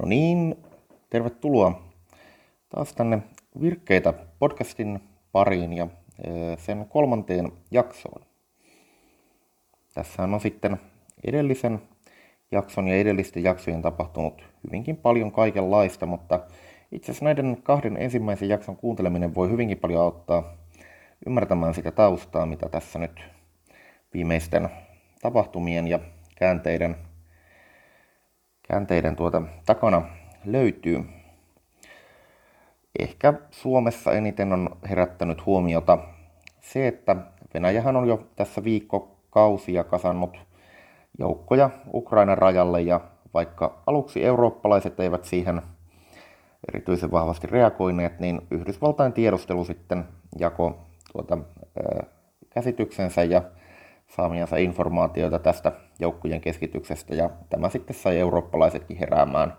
No niin, tervetuloa taas tänne Virkkeitä podcastin pariin ja sen kolmanteen jaksoon. Tässä on sitten edellisen jakson ja edellisten jaksojen tapahtunut hyvinkin paljon kaikenlaista, mutta itse asiassa näiden kahden ensimmäisen jakson kuunteleminen voi hyvinkin paljon auttaa ymmärtämään sitä taustaa, mitä tässä nyt viimeisten tapahtumien ja käänteiden, käänteiden tuota takana löytyy. Ehkä Suomessa eniten on herättänyt huomiota se, että Venäjähän on jo tässä viikkokausia kasannut joukkoja Ukrainan rajalle ja vaikka aluksi eurooppalaiset eivät siihen erityisen vahvasti reagoineet, niin Yhdysvaltain tiedustelu sitten jako tuota, ää, käsityksensä ja saamiansa informaatioita tästä joukkojen keskityksestä ja tämä sitten sai eurooppalaisetkin heräämään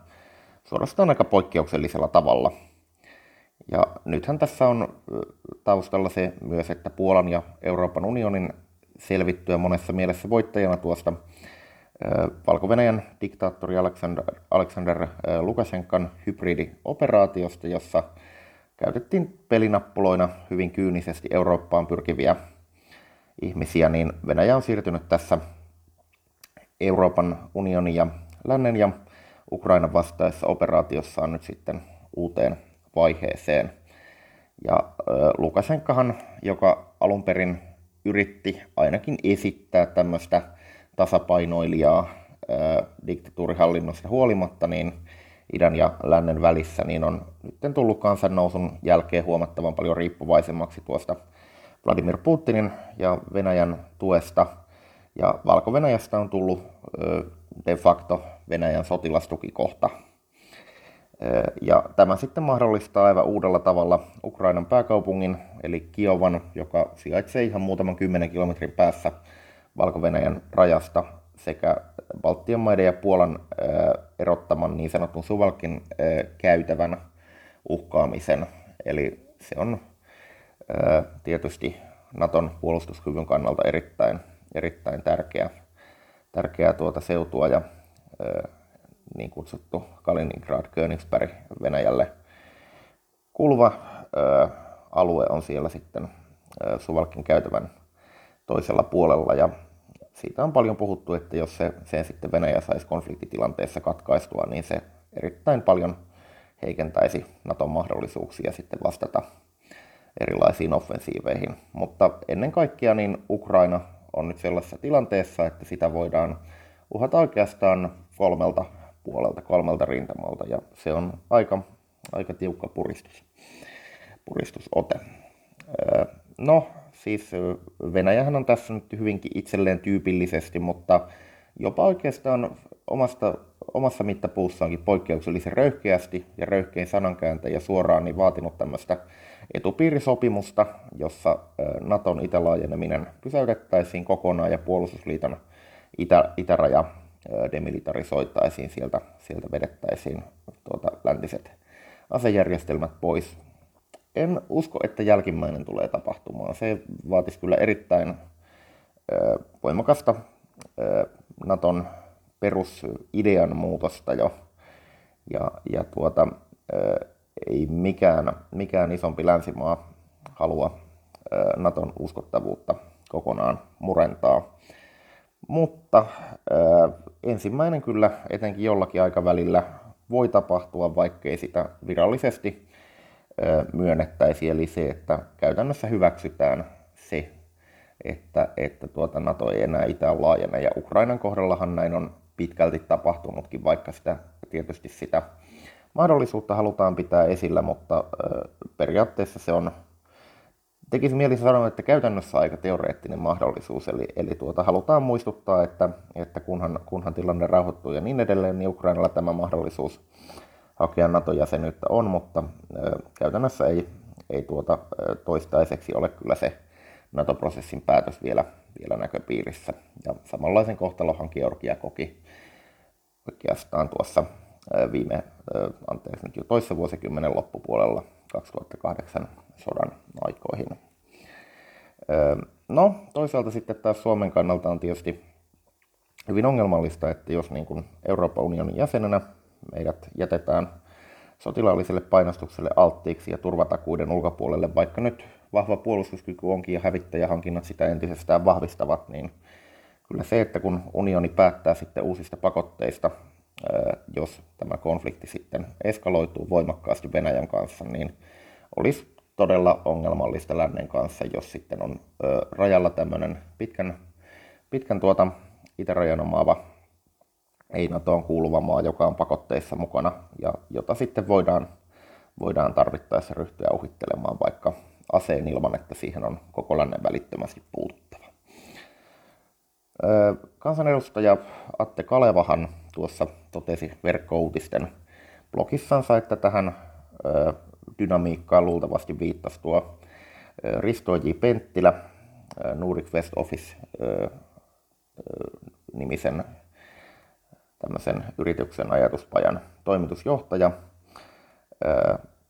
suorastaan aika poikkeuksellisella tavalla. Ja nythän tässä on taustalla se myös, että Puolan ja Euroopan unionin selvittyä monessa mielessä voittajana tuosta Valko-Venäjän diktaattori Alexander, Alexander Lukashenkan hybridioperaatiosta, jossa käytettiin pelinappuloina hyvin kyynisesti Eurooppaan pyrkiviä ihmisiä, niin Venäjä on siirtynyt tässä Euroopan unionin ja lännen ja Ukrainan vastaessa operaatiossaan nyt sitten uuteen vaiheeseen. Ja Lukashenkahan, joka alun perin yritti ainakin esittää tämmöistä tasapainoilijaa diktatuurihallinnosta huolimatta, niin idän ja lännen välissä, niin on nyt tullut kansannousun jälkeen huomattavan paljon riippuvaisemmaksi tuosta Vladimir Putinin ja Venäjän tuesta. Ja Valko-Venäjästä on tullut de facto Venäjän sotilastukikohta. Ja tämä sitten mahdollistaa aivan uudella tavalla Ukrainan pääkaupungin, eli Kiovan, joka sijaitsee ihan muutaman kymmenen kilometrin päässä Valko-Venäjän rajasta, sekä Baltian maiden ja Puolan erottaman niin sanotun Suvalkin käytävän uhkaamisen. Eli se on tietysti Naton puolustuskyvyn kannalta erittäin, erittäin tärkeä, tärkeää tuota seutua ja niin kutsuttu Kaliningrad, Königsberg Venäjälle kuuluva alue on siellä sitten Suvalkin käytävän toisella puolella ja siitä on paljon puhuttu, että jos se, sen sitten Venäjä saisi konfliktitilanteessa katkaistua, niin se erittäin paljon heikentäisi Naton mahdollisuuksia sitten vastata erilaisiin offensiiveihin. Mutta ennen kaikkea niin Ukraina on nyt sellaisessa tilanteessa, että sitä voidaan uhata oikeastaan kolmelta puolelta, kolmelta rintamalta, ja se on aika, aika tiukka puristus, puristusote. No, siis Venäjähän on tässä nyt hyvinkin itselleen tyypillisesti, mutta jopa oikeastaan omasta, omassa mittapuussaankin poikkeuksellisen röyhkeästi ja röyhkein sanankääntä ja suoraan niin vaatinut tämmöistä etupiirisopimusta, jossa Naton itälaajeneminen pysäytettäisiin kokonaan ja puolustusliiton itä, itäraja demilitarisoitaisiin, sieltä, sieltä vedettäisiin tuota, läntiset asejärjestelmät pois. En usko, että jälkimmäinen tulee tapahtumaan. Se vaatisi kyllä erittäin voimakasta Naton perusidean muutosta jo. Ja, ja tuota, ei mikään, mikään isompi länsimaa halua Naton uskottavuutta kokonaan murentaa. Mutta ensimmäinen kyllä etenkin jollakin aikavälillä voi tapahtua, vaikkei sitä virallisesti myönnettäisi. Eli se, että käytännössä hyväksytään se, että, että tuota NATO ei enää itään laajene. Ja Ukrainan kohdallahan näin on pitkälti tapahtunutkin, vaikka sitä tietysti sitä mahdollisuutta halutaan pitää esillä, mutta periaatteessa se on tekisi mieli sanoa, että käytännössä aika teoreettinen mahdollisuus. Eli, eli tuota, halutaan muistuttaa, että, että kunhan, kunhan tilanne rauhoittuu ja niin edelleen, niin Ukrainalla tämä mahdollisuus hakea NATO-jäsenyyttä on, mutta käytännössä ei, ei tuota, toistaiseksi ole kyllä se NATO-prosessin päätös vielä, vielä näköpiirissä. Ja samanlaisen kohtalohan Georgia koki oikeastaan tuossa viime, anteeksi nyt jo toissa vuosikymmenen loppupuolella 2008 sodan aikoihin. No, toisaalta sitten taas Suomen kannalta on tietysti hyvin ongelmallista, että jos niin kuin Euroopan unionin jäsenenä meidät jätetään sotilaalliselle painostukselle alttiiksi ja turvatakuuden ulkopuolelle, vaikka nyt vahva puolustuskyky onkin ja hävittäjähankinnat sitä entisestään vahvistavat, niin kyllä se, että kun unioni päättää sitten uusista pakotteista, jos tämä konflikti sitten eskaloituu voimakkaasti Venäjän kanssa, niin olisi todella ongelmallista lännen kanssa, jos sitten on rajalla tämmöinen pitkän, pitkän tuota itärajan omaava ei NATOon kuuluva maa, joka on pakotteissa mukana ja jota sitten voidaan, voidaan tarvittaessa ryhtyä uhittelemaan vaikka aseen ilman, että siihen on koko lännen välittömästi puututtava. Kansanedustaja Atte Kalevahan tuossa totesi verkkouutisten blogissansa, että tähän dynamiikkaan luultavasti viittasi tuo Risto J. Penttilä, Nordic West Office nimisen tämmöisen yrityksen ajatuspajan toimitusjohtaja,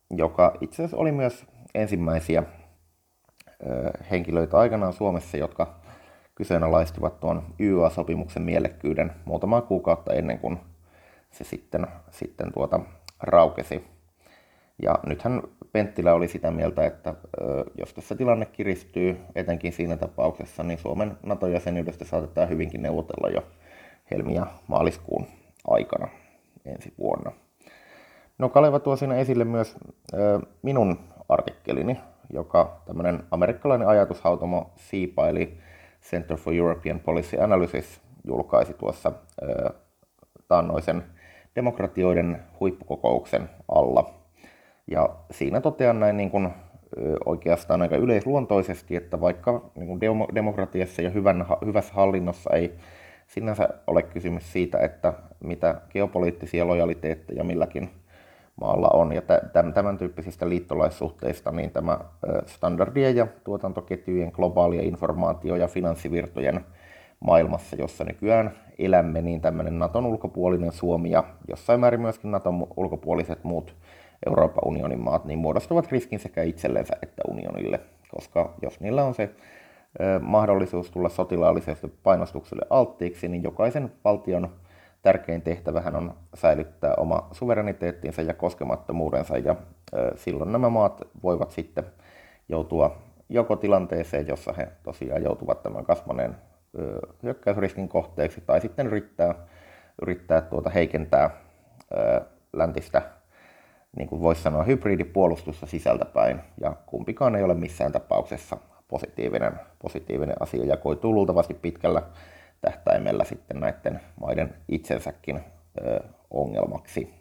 joka itse asiassa oli myös ensimmäisiä henkilöitä aikanaan Suomessa, jotka kyseenalaistivat tuon YA-sopimuksen mielekkyyden muutamaa kuukautta ennen kuin se sitten, sitten tuota, raukesi. Ja nythän Penttilä oli sitä mieltä, että jos tässä tilanne kiristyy, etenkin siinä tapauksessa, niin Suomen NATO-jäsenyydestä saatetaan hyvinkin neuvotella jo helmi- ja maaliskuun aikana ensi vuonna. No Kaleva tuo siinä esille myös minun artikkelini, joka tämmöinen amerikkalainen ajatushautomo SIPA, eli Center for European Policy Analysis, julkaisi tuossa taannoisen demokratioiden huippukokouksen alla. Ja siinä totean näin niin kuin, oikeastaan aika yleisluontoisesti, että vaikka niin kuin demokratiassa ja hyvän, hyvässä hallinnossa ei sinänsä ole kysymys siitä, että mitä geopoliittisia lojaliteetteja milläkin maalla on. Ja tämän tyyppisistä liittolaissuhteista niin tämä standardien ja tuotantoketjujen globaalia informaatio- ja finanssivirtojen maailmassa, jossa nykyään elämme, niin tämmöinen Naton ulkopuolinen Suomi ja jossain määrin myöskin Naton ulkopuoliset muut Euroopan unionin maat, niin muodostavat riskin sekä itsellensä että unionille, koska jos niillä on se mahdollisuus tulla sotilaallisesti painostukselle alttiiksi, niin jokaisen valtion tärkein tehtävähän on säilyttää oma suvereniteettinsa ja koskemattomuudensa, ja silloin nämä maat voivat sitten joutua joko tilanteeseen, jossa he tosiaan joutuvat tämän kasvaneen hyökkäysriskin kohteeksi, tai sitten yrittää, yrittää tuota heikentää läntistä, niin kuin voisi sanoa, hybridipuolustusta sisältäpäin, ja kumpikaan ei ole missään tapauksessa positiivinen, positiivinen asia ja koituu luultavasti pitkällä tähtäimellä sitten näiden maiden itsensäkin ongelmaksi.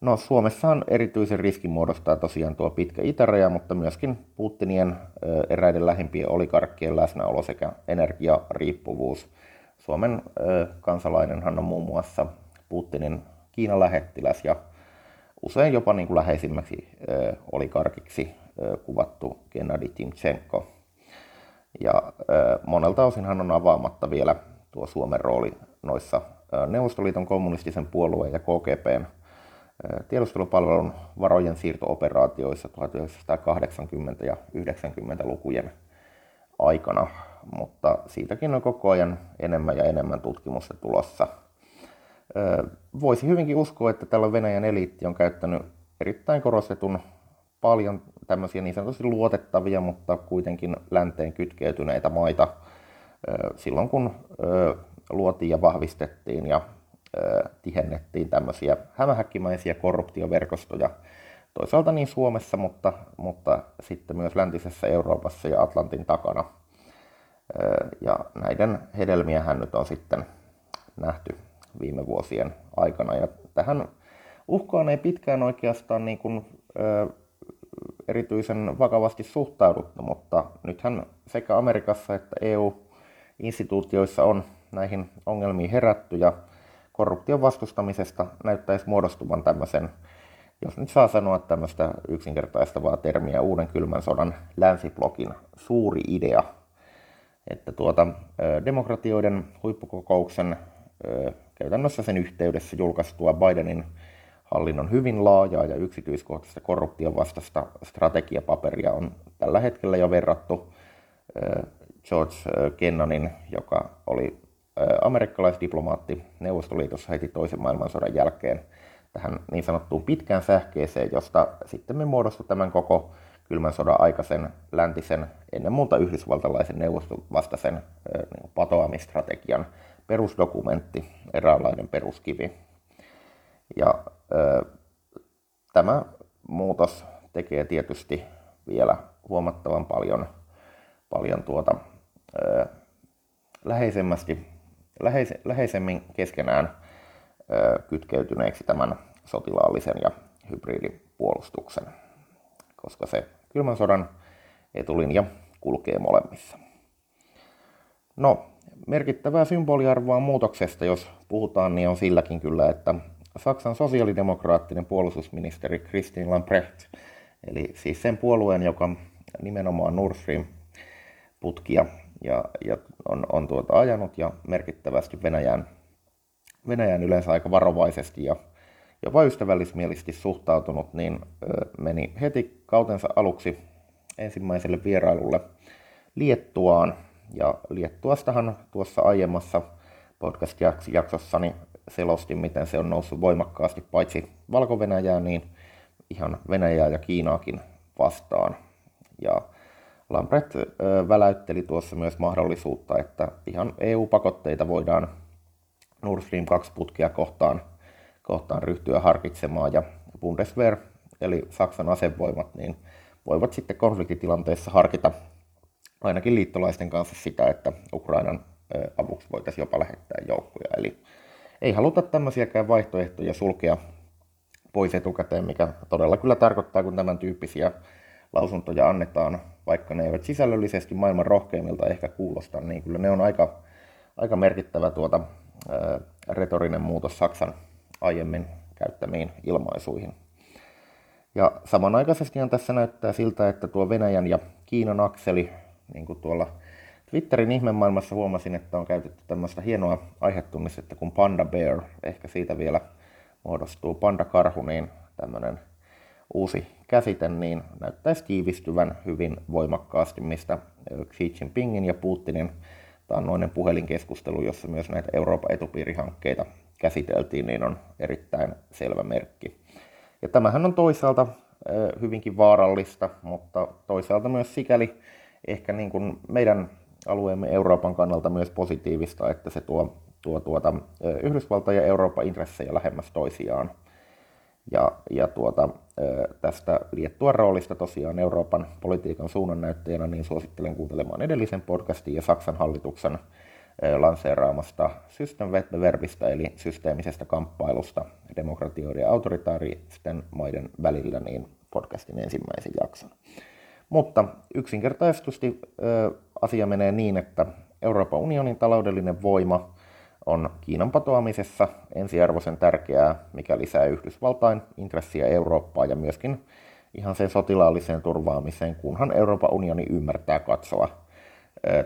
No Suomessahan erityisen riskin muodostaa tosiaan tuo pitkä itäraja, mutta myöskin Putinien eräiden lähimpien olikarkkien läsnäolo sekä energiariippuvuus. Suomen kansalainenhan on muun muassa Putinin Kiinan lähettiläs ja usein jopa niin kuin läheisimmäksi olikarkiksi kuvattu Gennady Timchenko. Ja monelta osin hän on avaamatta vielä tuo Suomen rooli noissa Neuvostoliiton kommunistisen puolueen ja KGPn tiedustelupalvelun varojen siirtooperaatioissa 1980- ja 90-lukujen aikana, mutta siitäkin on koko ajan enemmän ja enemmän tutkimusta tulossa. Voisi hyvinkin uskoa, että tällä Venäjän eliitti on käyttänyt erittäin korostetun paljon tämmöisiä niin sanotusti luotettavia, mutta kuitenkin länteen kytkeytyneitä maita silloin, kun luotiin ja vahvistettiin ja tihennettiin tämmöisiä hämähäkkimäisiä korruptioverkostoja toisaalta niin Suomessa, mutta, mutta sitten myös läntisessä Euroopassa ja Atlantin takana. Ja näiden hedelmiähän nyt on sitten nähty viime vuosien aikana. Ja tähän uhkaan ei pitkään oikeastaan niin kuin, erityisen vakavasti suhtauduttu, mutta nythän sekä Amerikassa että EU-instituutioissa on näihin ongelmiin herätty ja korruption vastustamisesta näyttäisi muodostuvan tämmöisen, jos nyt saa sanoa tämmöistä yksinkertaistavaa termiä, uuden kylmän sodan länsiblokin suuri idea, että tuota, demokratioiden huippukokouksen käytännössä sen yhteydessä julkaistua Bidenin hallinnon hyvin laajaa ja yksityiskohtaista korruption vastaista strategiapaperia on tällä hetkellä jo verrattu George Kennanin, joka oli amerikkalaisdiplomaatti Neuvostoliitossa heti toisen maailmansodan jälkeen tähän niin sanottuun pitkään sähkeeseen, josta sitten me muodostui tämän koko kylmän sodan aikaisen läntisen, ennen muuta yhdysvaltalaisen neuvostovastaisen niin patoamistrategian perusdokumentti, eräänlainen peruskivi. Ja tämä muutos tekee tietysti vielä huomattavan paljon, paljon tuota, läheisemmästi, läheis, läheisemmin keskenään kytkeytyneeksi tämän sotilaallisen ja hybridipuolustuksen, koska se kylmän sodan etulinja kulkee molemmissa. No, merkittävää symboliarvoa muutoksesta, jos puhutaan, niin on silläkin kyllä, että Saksan sosiaalidemokraattinen puolustusministeri Christine Lambrecht, eli siis sen puolueen, joka nimenomaan Nord Stream-putkia ja, ja on, on tuota ajanut ja merkittävästi Venäjään, Venäjään yleensä aika varovaisesti ja jopa ystävällismielisesti suhtautunut, niin meni heti kautensa aluksi ensimmäiselle vierailulle Liettuaan. Ja Liettuastahan tuossa aiemmassa podcast-jaksossani selostin, miten se on noussut voimakkaasti paitsi valko niin ihan Venäjää ja Kiinaakin vastaan. Ja Lambret väläytteli tuossa myös mahdollisuutta, että ihan EU-pakotteita voidaan Nord Stream 2-putkea kohtaan kohtaan ryhtyä harkitsemaan ja Bundeswehr eli Saksan asevoimat niin voivat sitten konfliktitilanteessa harkita ainakin liittolaisten kanssa sitä, että Ukrainan avuksi voitaisiin jopa lähettää joukkoja. Eli ei haluta tämmöisiäkään vaihtoehtoja sulkea pois etukäteen, mikä todella kyllä tarkoittaa, kun tämän tyyppisiä lausuntoja annetaan, vaikka ne eivät sisällöllisesti maailman rohkeimmilta ehkä kuulosta, niin kyllä ne on aika, aika merkittävä tuota, ää, retorinen muutos Saksan aiemmin käyttämiin ilmaisuihin. Ja samanaikaisesti tässä näyttää siltä, että tuo Venäjän ja Kiinan akseli, niin kuin tuolla Twitterin ihmemaailmassa huomasin, että on käytetty tämmöistä hienoa aihetunnisetta kuin Panda Bear. Ehkä siitä vielä muodostuu Panda Karhu, niin tämmöinen uusi käsite, niin näyttäisi tiivistyvän hyvin voimakkaasti, mistä Xi Jinpingin ja Putinin taannoinen puhelinkeskustelu, jossa myös näitä Euroopan etupiirihankkeita käsiteltiin, niin on erittäin selvä merkki. Ja tämähän on toisaalta hyvinkin vaarallista, mutta toisaalta myös sikäli ehkä niin kuin meidän alueemme Euroopan kannalta myös positiivista, että se tuo, tuo tuota, Yhdysvalta ja Euroopan intressejä lähemmäs toisiaan. Ja, ja tuota, tästä Liettuan roolista tosiaan Euroopan politiikan suunnannäyttäjänä, niin suosittelen kuuntelemaan edellisen podcastin ja Saksan hallituksen lanseeraamasta systemverbistä eli systeemisestä kamppailusta demokratioiden ja autoritaaristen maiden välillä niin podcastin ensimmäisen jakson. Mutta yksinkertaisesti asia menee niin, että Euroopan unionin taloudellinen voima on Kiinan patoamisessa ensiarvoisen tärkeää, mikä lisää Yhdysvaltain intressiä Eurooppaa ja myöskin ihan sen sotilaalliseen turvaamiseen, kunhan Euroopan unioni ymmärtää katsoa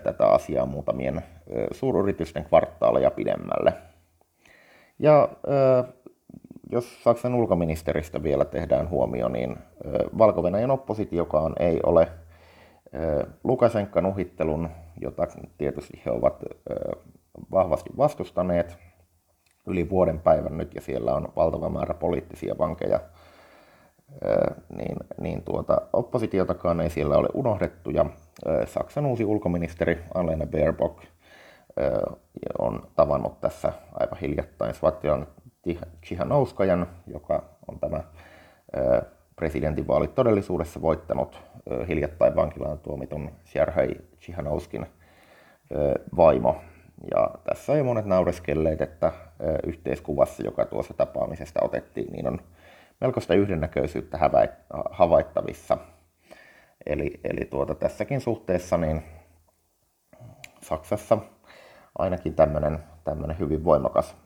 tätä asiaa muutamien suuryritysten kvartaaleja pidemmälle. Ja jos Saksan ulkoministeristä vielä tehdään huomio, niin valko oppositiokaan ei ole Lukasenkan uhittelun, jota tietysti he ovat vahvasti vastustaneet yli vuoden päivän nyt, ja siellä on valtava määrä poliittisia vankeja, niin, niin tuota, oppositiotakaan ei siellä ole unohdettu, ja Saksan uusi ulkoministeri Annalena Baerbock on tavannut tässä aivan hiljattain Svatjan Tsihanouskajan, joka on tämä presidentinvaalit todellisuudessa voittanut hiljattain vankilaan tuomitun Serhei Tsihanouskin vaimo. Ja tässä on jo monet naureskelleet, että yhteiskuvassa, joka tuossa tapaamisesta otettiin, niin on melkoista yhdennäköisyyttä havaittavissa. Eli, eli tuota, tässäkin suhteessa niin Saksassa ainakin tämmöinen, tämmöinen hyvin voimakas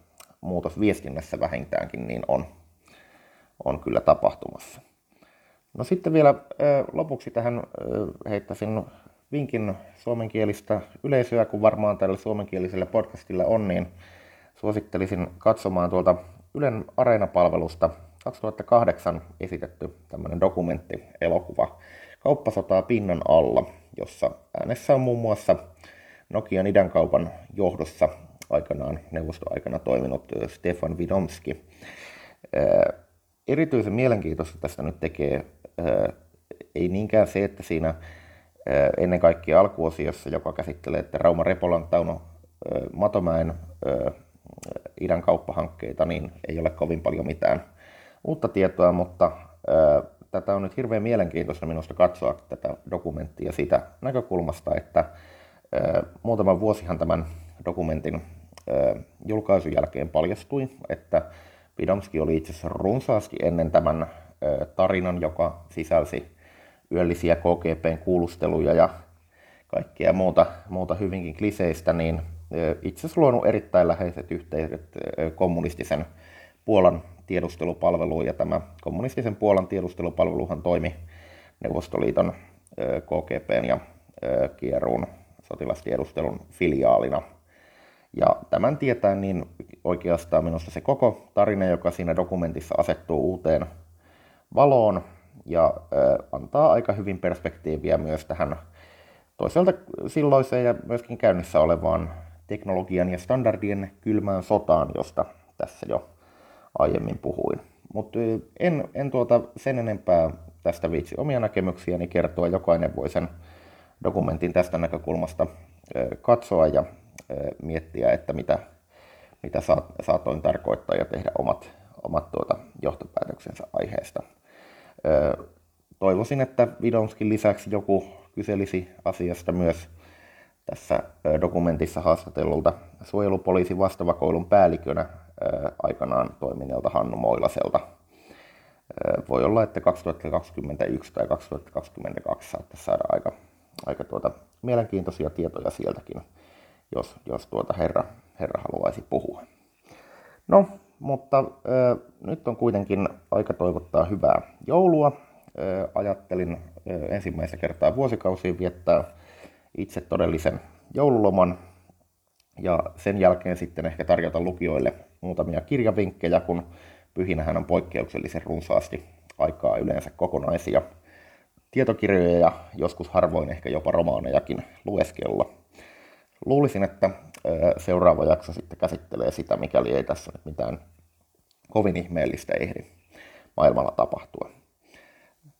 muutos viestinnässä vähintäänkin niin on, on kyllä tapahtumassa. No sitten vielä lopuksi tähän heittäisin vinkin suomenkielistä yleisöä, kun varmaan tällä suomenkielisellä podcastilla on, niin suosittelisin katsomaan tuolta Ylen Areena-palvelusta 2008 esitetty tämmöinen dokumentti-elokuva Kauppasotaa pinnan alla, jossa äänessä on muun muassa Nokian idänkaupan johdossa aikanaan neuvostoaikana toiminut Stefan Vidomski. Erityisen mielenkiintoista tästä nyt tekee ei niinkään se, että siinä ennen kaikkea alkuosiossa, joka käsittelee, että Rauma Repolan Tauno Matomäen idän kauppahankkeita, niin ei ole kovin paljon mitään uutta tietoa, mutta tätä on nyt hirveän mielenkiintoista minusta katsoa tätä dokumenttia siitä näkökulmasta, että muutama vuosihan tämän dokumentin julkaisun jälkeen paljastui, että Pidomski oli itse asiassa runsaasti ennen tämän tarinan, joka sisälsi yöllisiä KGPn kuulusteluja ja kaikkea muuta, muuta hyvinkin kliseistä, niin itse asiassa luonut erittäin läheiset yhteydet kommunistisen Puolan tiedustelupalveluun, ja tämä kommunistisen Puolan tiedustelupalveluhan toimi Neuvostoliiton KGPn ja Kieruun sotilastiedustelun filiaalina. Ja tämän tietää niin oikeastaan minusta se koko tarina, joka siinä dokumentissa asettuu uuteen valoon ja antaa aika hyvin perspektiiviä myös tähän toisaalta silloiseen ja myöskin käynnissä olevaan teknologian ja standardien kylmään sotaan, josta tässä jo aiemmin puhuin. Mutta en, en tuota sen enempää tästä viitsi omia näkemyksiäni kertoa. Jokainen voi sen dokumentin tästä näkökulmasta katsoa ja miettiä, että mitä, mitä saatoin tarkoittaa ja tehdä omat, omat tuota johtopäätöksensä aiheesta. Toivoisin, että Vidonskin lisäksi joku kyselisi asiasta myös tässä dokumentissa haastatellulta suojelupoliisin vastavakoulun päällikönä aikanaan toimineelta Hannu Moilaselta. Voi olla, että 2021 tai 2022 saattaisi saada aika, aika tuota, mielenkiintoisia tietoja sieltäkin, jos, jos tuota herra, herra haluaisi puhua. No, mutta äh, nyt on kuitenkin aika toivottaa hyvää joulua. Äh, ajattelin äh, ensimmäistä kertaa vuosikausiin viettää itse todellisen joululoman ja sen jälkeen sitten ehkä tarjota lukijoille muutamia kirjavinkkejä, kun pyhinähän on poikkeuksellisen runsaasti aikaa yleensä kokonaisia tietokirjoja ja joskus harvoin ehkä jopa romaanejakin lueskella. Luulisin, että seuraava jakso sitten käsittelee sitä, mikäli ei tässä nyt mitään kovin ihmeellistä ehdi maailmalla tapahtua.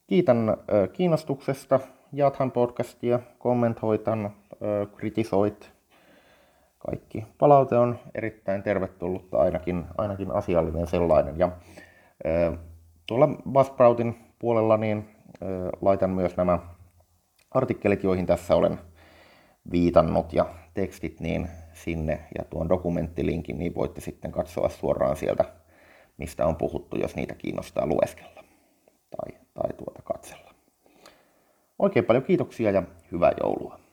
Kiitän kiinnostuksesta, jaathan podcastia, kommentoitan, kritisoit. Kaikki palaute on erittäin tervetullutta, ainakin, ainakin asiallinen sellainen. Ja tuolla Buzzsproutin puolella niin laitan myös nämä artikkelit, joihin tässä olen viitannut ja tekstit niin sinne ja tuon dokumenttilinkin, niin voitte sitten katsoa suoraan sieltä, mistä on puhuttu, jos niitä kiinnostaa lueskella tai, tai tuota katsella. Oikein paljon kiitoksia ja hyvää joulua.